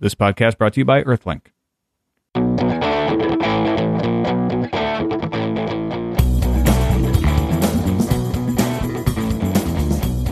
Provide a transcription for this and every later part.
This podcast brought to you by Earthlink.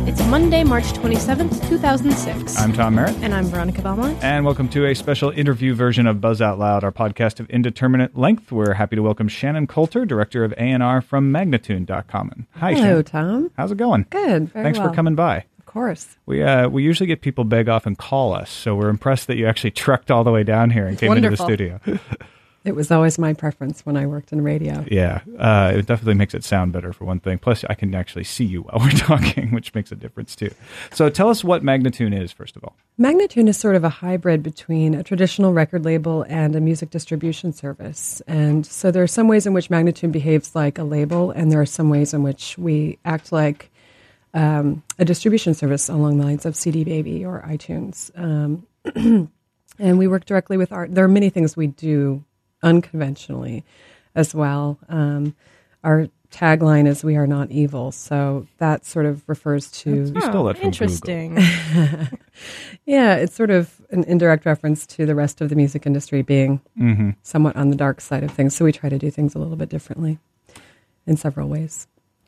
It's Monday, March 27th, 2006. I'm Tom Merritt. and I'm Veronica Belmont. And welcome to a special interview version of Buzz Out Loud, our podcast of indeterminate length. We're happy to welcome Shannon Coulter, director of A&R from Magnatune.com. Hi, Hello, Shannon. Tom. How's it going? Good. Very Thanks well. for coming by. Of course. We uh, we usually get people beg off and call us, so we're impressed that you actually trekked all the way down here and came Wonderful. into the studio. It was always my preference when I worked in radio. yeah, uh, it definitely makes it sound better for one thing. Plus, I can actually see you while we're talking, which makes a difference too. So, tell us what Magnatune is first of all. Magnatune is sort of a hybrid between a traditional record label and a music distribution service. And so there are some ways in which Magnatune behaves like a label, and there are some ways in which we act like um, a distribution service along the lines of CD Baby or iTunes. Um, and we work directly with art. There are many things we do unconventionally as well. Um, our tagline is "We are not evil," so that sort of refers to You stole that from Interesting. yeah, it's sort of an indirect reference to the rest of the music industry being Mm-hmm. somewhat on the dark side of things. So we try to do things a little bit differently in several ways.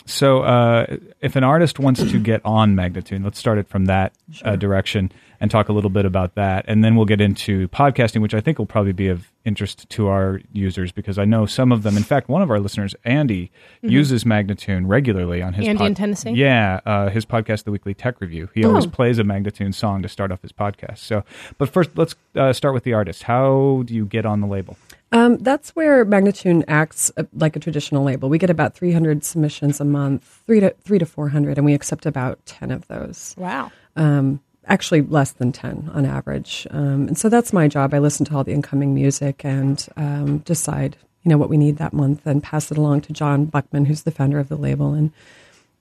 So, uh, if an artist wants to get on Magnatune, let's start it from that uh, direction and talk a little bit about that, and then we'll get into podcasting, which I think will probably be of interest to our users because I know some of them. In fact, one of our listeners, Andy, uses Magnatune regularly on his Mm-hmm. Andy in Tennessee? Yeah, uh, his podcast, The Weekly Tech Review. He always Oh. plays a Magnatune song to start off his podcast. So, but first, let's uh, start with the artist. How do you get on the label? Um, that's where Magnatune acts uh, like a traditional label. We get about 300 submissions a month, three to three to 400, and we accept about 10 of those. wow. um, actually less than 10 on average. Um, and so that's my job. I listen to all the incoming music and um, decide, you know, what we need that month and pass it along to John Buckman, who's the founder of the label, and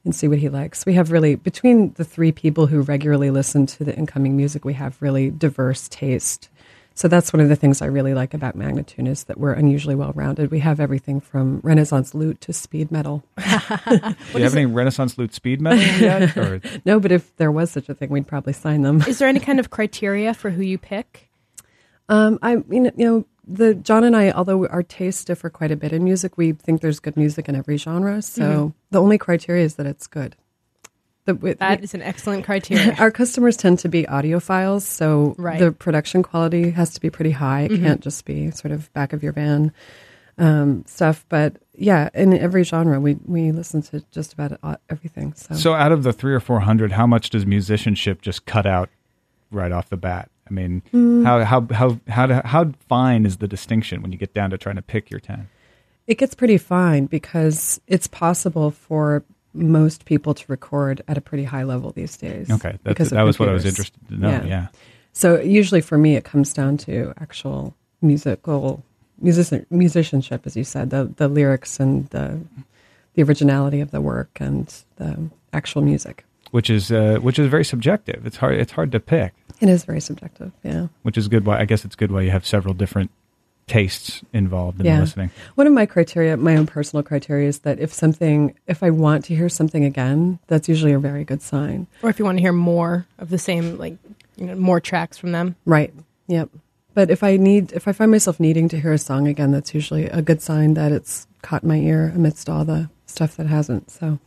and see what he likes. We have really between the three people who regularly listen to the incoming music, we have really diverse taste. So that's one of the things I really like about Magnatune is that we're unusually well rounded. We have everything from Renaissance lute to speed metal. Do you have any Renaissance Lute speed metal yet? Or No, but if there was such a thing, we'd probably sign them. Is there any kind of criteria for who you pick? Um, I mean, you know, the John and I, although our tastes differ quite a bit in music, we think there's good music in every genre. So the only criteria is that it's good. The, we- That is an excellent criteria. our customers tend to be audiophiles, so Right. the production quality has to be pretty high. It can't just be sort of back of your van um, stuff. But yeah, in every genre, we we listen to just about everything. So, So, out of the three or four hundred, how much does musicianship just cut out right off the bat? I mean, Mm. how how how how how fine is the distinction when you get down to trying to pick your ten? It gets pretty fine because it's possible for most people to record at a pretty high level these days. Okay, because that's, of that was what I was interested to know. Yeah. So usually for me, it comes down to actual musical music, musicianship, as you said, the the lyrics and the the originality of the work and the actual music. which is uh, which is very subjective. It's hard it's hard to pick, It is very subjective. Yeah. which is good. Why I guess it's good why you have several different tastes involved in Yeah. listening. One of my criteria, my own personal criteria, is that if something, if I want to hear something again, that's usually a very good sign. or if you want to hear more of the same, like, you know, more tracks from them. Right. Yep. But if I need, if I find myself needing to hear a song again, that's usually a good sign that it's caught my ear amidst all the stuff that hasn't. So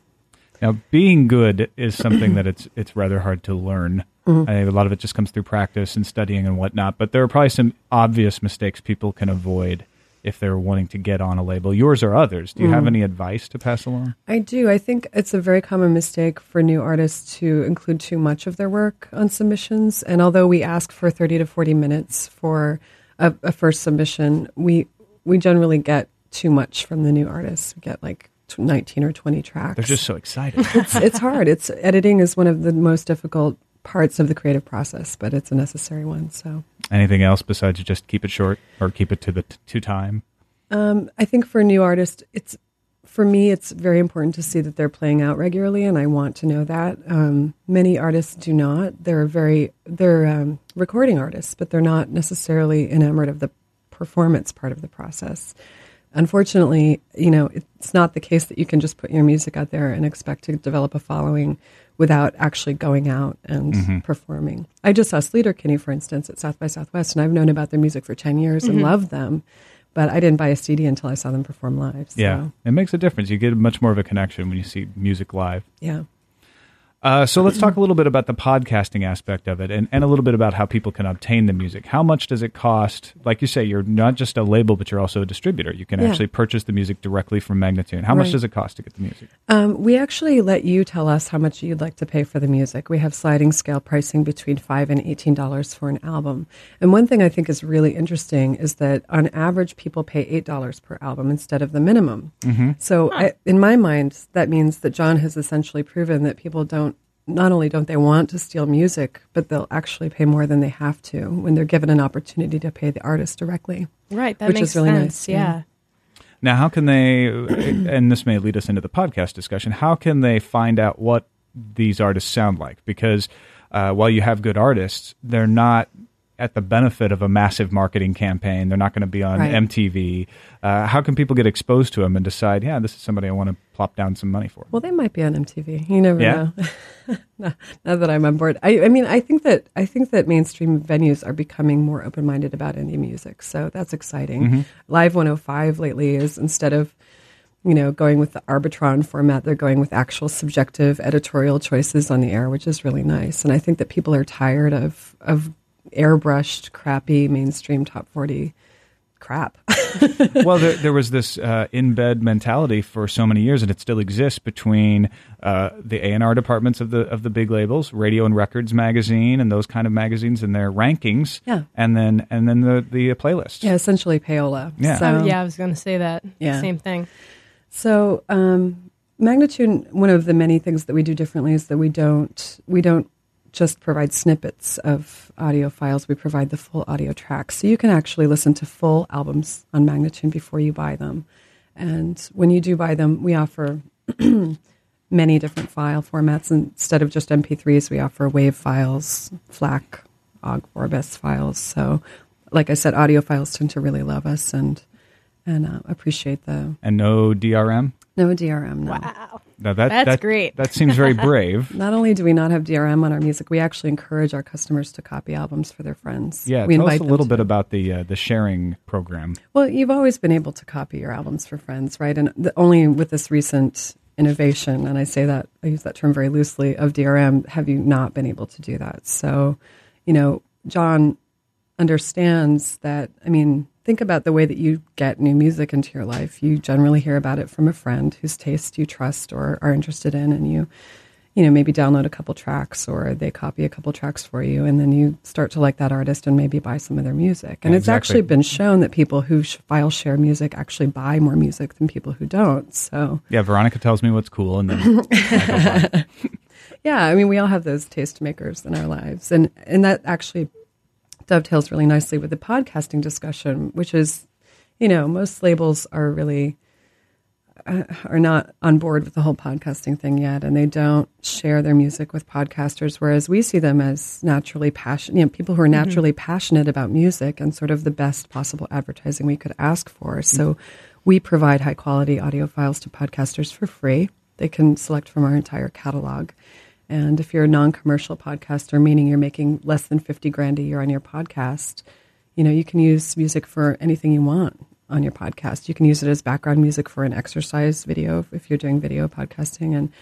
Now, being good is something that it's it's rather hard to learn. Mm-hmm. I think a lot of it just comes through practice and studying and whatnot. But there are probably some obvious mistakes people can avoid if they're wanting to get on a label. Yours or others. Do you Mm-hmm. have any advice to pass along? I do. I think it's a very common mistake for new artists to include too much of their work on submissions. And although we ask for 30 to 40 minutes for a, a first submission, we we generally get too much from the new artists. We get like 19 or 20 tracks. They're just so excited. it's, it's hard. It's editing is one of the most difficult parts of the creative process, but it's a necessary one. So Anything else besides just keep it short or keep it to the t- to time? um, I think for a new artist, it's for me, it's very important to see that they're playing out regularly, and I want to know that. Um, many artists do not. They're very they're um, recording artists, but they're not necessarily enamored of the performance part of the process. Unfortunately, you know, it's not the case that you can just put your music out there and expect to develop a following without actually going out and Mm-hmm. performing. I just saw Sleater Kinney, for instance, at South by Southwest, and I've known about their music for 10 years and loved them, but I didn't buy a CD until I saw them perform live. So, Yeah, it makes a difference. You get much more of a connection when you see music live. Yeah. Uh, so let's talk a little bit about the podcasting aspect of it and, and a little bit about how people can obtain the music. How much does it cost? Like you say, you're not just a label, but you're also a distributor. You can Yeah. actually purchase the music directly from Magnatune. How much does it cost to get the music? Um, we actually let you tell us how much you'd like to pay for the music. We have sliding scale pricing between five and eighteen dollars for an album. And one thing I think is really interesting is that on average, people pay eight dollars per album instead of the minimum. So, I, in my mind, that means that John has essentially proven that people don't. Not only don't they want to steal music, but they'll actually pay more than they have to when they're given an opportunity to pay the artist directly. Right. That Which makes is really sense. nice, Yeah. yeah. Now, how can they, and this may lead us into the podcast discussion, how can they find out what these artists sound like? Because uh, while you have good artists, they're not at the benefit of a massive marketing campaign. They're not going to be on Right. MTV. Uh, how can people get exposed to them and decide, yeah, this is somebody I want to plop down some money for? Well, they might be on MTV. You never Yeah? know. now, now that I'm on board, I, I mean, I think that I think that mainstream venues are becoming more open minded about indie music, so that's exciting. Mm-hmm. Live 105 lately is instead of you know going with the Arbitron format, they're going with actual subjective editorial choices on the air, which is really nice. And I think that people are tired of of airbrushed, crappy mainstream top 40 crap. well, there, there was this uh, in bed mentality for so many years, and it still exists between uh, the A and R departments of the of the big labels, Radio and Records magazine, and those kind of magazines, and their rankings, Yeah. and then and then the the playlists. yeah, essentially payola. Yeah. So, Oh, yeah, I was going to say that. Yeah. Same thing. So, um, Magnatune, one of the many things that we do differently is that we don't we don't just provide snippets of audio files. We provide the full audio tracks, so you can actually listen to full albums on Magnatune before you buy them. And when you do buy them, we offer many different file formats. Instead of just MP3s, we offer WAV files, FLAC, OGG, Vorbis files. So, like I said, audiophiles tend to really love us and and uh, appreciate the and no DRM. no DRM. No. Wow. Now that That's that, great. That seems very brave. Not only do we not have DRM on our music, we actually encourage our customers to copy albums for their friends. Yeah, we tell us a them little to. bit about the uh, the sharing program. Well, you've always been able to copy your albums for friends, right? And the, only with this recent innovation, and I say that I use that term very loosely, of DRM, have you not been able to do that? So, you know, John understands that. I mean, think about the way that you get new music into your life. You generally hear about it from a friend whose taste you trust or are interested in, and you you know, maybe download a couple tracks or they copy a couple tracks for you, and then you start to like that artist and maybe buy some of their music. And Yeah, it's exactly. actually been shown that people who file share music actually buy more music than people who don't. So, Yeah, Veronica tells me what's cool, and then I yeah, I mean, we all have those tastemakers in our lives, and and that actually dovetails really nicely with the podcasting discussion, which is, you know, most labels are really uh, are not on board with the whole podcasting thing yet, and they don't share their music with podcasters. Whereas we see them as naturally passionate, you know, people who are naturally passionate about music and sort of the best possible advertising we could ask for. So we provide high quality audio files to podcasters for free. They can select from our entire catalog. And if you're a non-commercial podcaster, meaning you're making less than 50 grand a year on your podcast, you know, you can use music for anything you want on your podcast. You can use it as background music for an exercise video if you're doing video podcasting and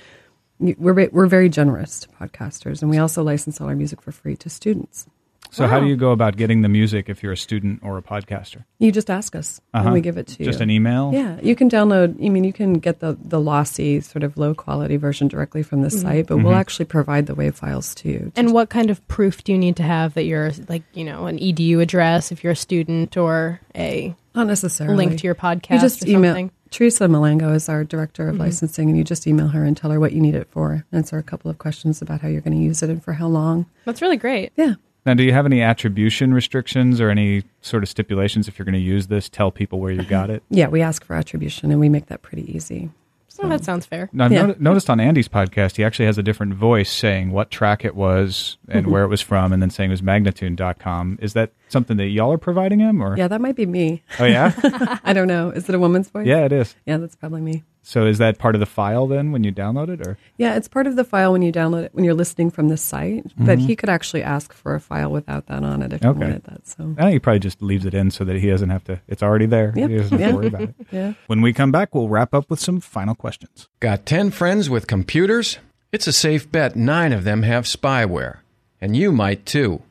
we're we're very generous to podcasters and we also license all our music for free to students. So, how do you go about getting the music if you're a student or a podcaster? You just ask us Uh-huh. and we give it to you. Just an email? Yeah, you can download. I mean, you can get the the lossy, sort of low quality version directly from the mm-hmm. site, but we'll mm-hmm. actually provide the WAV files to you. And what kind of proof do you need to have that you're like, you know, an EDU address if you're a student or a Not necessarily link to your podcast You just or email. something? Teresa Malango is our director of mm-hmm. licensing, and you just email her and tell her what you need it for. Answer a couple of questions about how you're going to use it and for how long. That's really great. Yeah. Now, do you have any attribution restrictions or any sort of stipulations if you're going to use this? Tell people where you got it. Yeah, we ask for attribution, and we make that pretty easy. So, Well, that sounds fair. Now, I've Yeah. noti- noticed on Andy's podcast, he actually has a different voice saying what track it was and Mm-hmm. where it was from, and then saying it was magnatune.com. Is that something that y'all are providing him? or yeah, that might be me. Oh, yeah? I don't know. Is it a woman's voice? yeah, it is. Yeah, that's probably me. So is that part of the file then when you download it, or Yeah, it's part of the file when you download it when you're listening from the site. But he could actually ask for a file without that on it if Mm-hmm. Okay. he wanted that. So I think he probably just leaves it in so that he doesn't have to. It's already there. Yep. He doesn't have Yeah. to worry about it. yeah. When we come back, we'll wrap up with some final questions. Got 10 friends with computers? It's a safe bet nine of them have spyware. And you might too.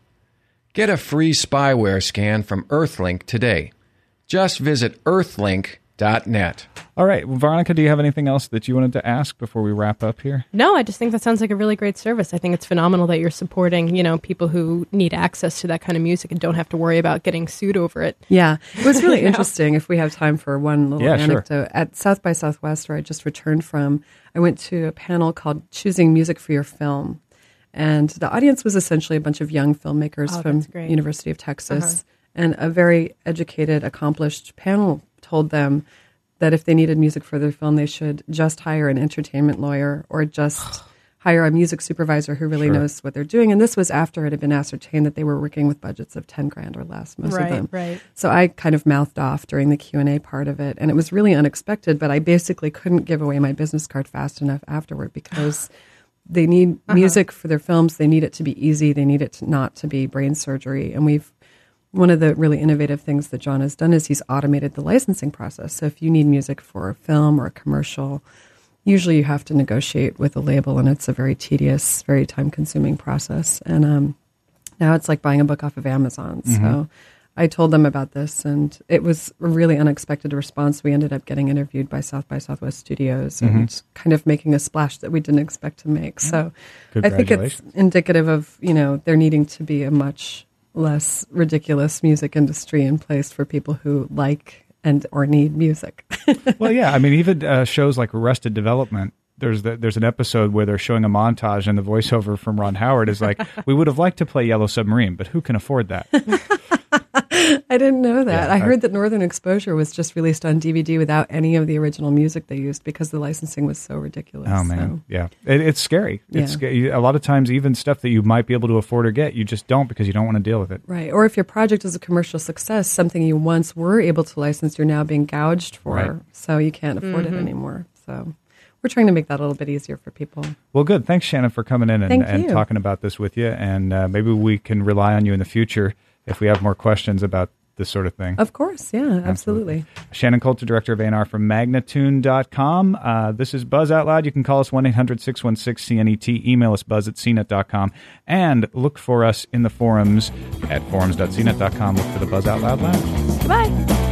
Get a free spyware scan from Earthlink today. Just visit earthlink.net. All right, well, Veronica, do you have anything else that you wanted to ask before we wrap up here? No, I just think that sounds like a really great service. I think it's phenomenal that you're supporting, you know, people who need access to that kind of music and don't have to worry about getting sued over it. Yeah, it was really interesting. If we have time for one little Yeah, sure. anecdote, at South by Southwest, where I just returned from, I went to a panel called "Choosing Music for Your Film," and the audience was essentially a bunch of young filmmakers Oh, from. University of Texas, uh-huh. and a very educated, accomplished panel told them that if they needed music for their film, they should just hire an entertainment lawyer or just hire a music supervisor who really Sure. knows what they're doing. And this was after it had been ascertained that they were working with budgets of ten grand or less, most of Right, them. right. So I kind of mouthed off during the Q and A part of it, and it was really unexpected. But I basically couldn't give away my business card fast enough afterward because they need Uh-huh. music for their films. They need it to be easy. They need it to not to be brain surgery. And we've one of the really innovative things that John has done is he's automated the licensing process. So if you need music for a film or a commercial, usually you have to negotiate with a label, and it's a very tedious, very time consuming process. And um, now it's like buying a book off of Amazon. So I told them about this, and it was a really unexpected response. We ended up getting interviewed by South by Southwest Studios and kind of making a splash that we didn't expect to make. So I think it's indicative of you know there needing to be a much less ridiculous music industry in place for people who like and or need music. well, yeah. I mean, even uh, shows like Arrested Development. There's the, there's an episode where they're showing a montage, and the voiceover from Ron Howard is like, "We would have liked to play Yellow Submarine, but who can afford that?" I didn't know that. Yeah, I I- heard that Northern Exposure was just released on DVD without any of the original music they used because the licensing was so ridiculous. Oh man, yeah, it, it's scary. It's Yeah. scary. a lot of times, even stuff that you might be able to afford or get, you just don't because you don't want to deal with it. Right. Or if your project is a commercial success, something you once were able to license, you're now being gouged for. Right. So you can't afford it anymore. So we're trying to make that a little bit easier for people. Well, good. Thanks, Shannon, for coming in and, and talking about this with you. And uh, maybe we can rely on you in the future if we have more questions about this sort of thing. Of course. Yeah, absolutely. Shannon Coulter, Director of A&R from Magnatune.com. Uh, this is Buzz Out Loud. You can call us 1-800-616-CNET. E Email us buzz at cnet.com. And look for us in the forums at forums.cnet.com. Look for the Buzz Out Loud Lounge. Goodbye.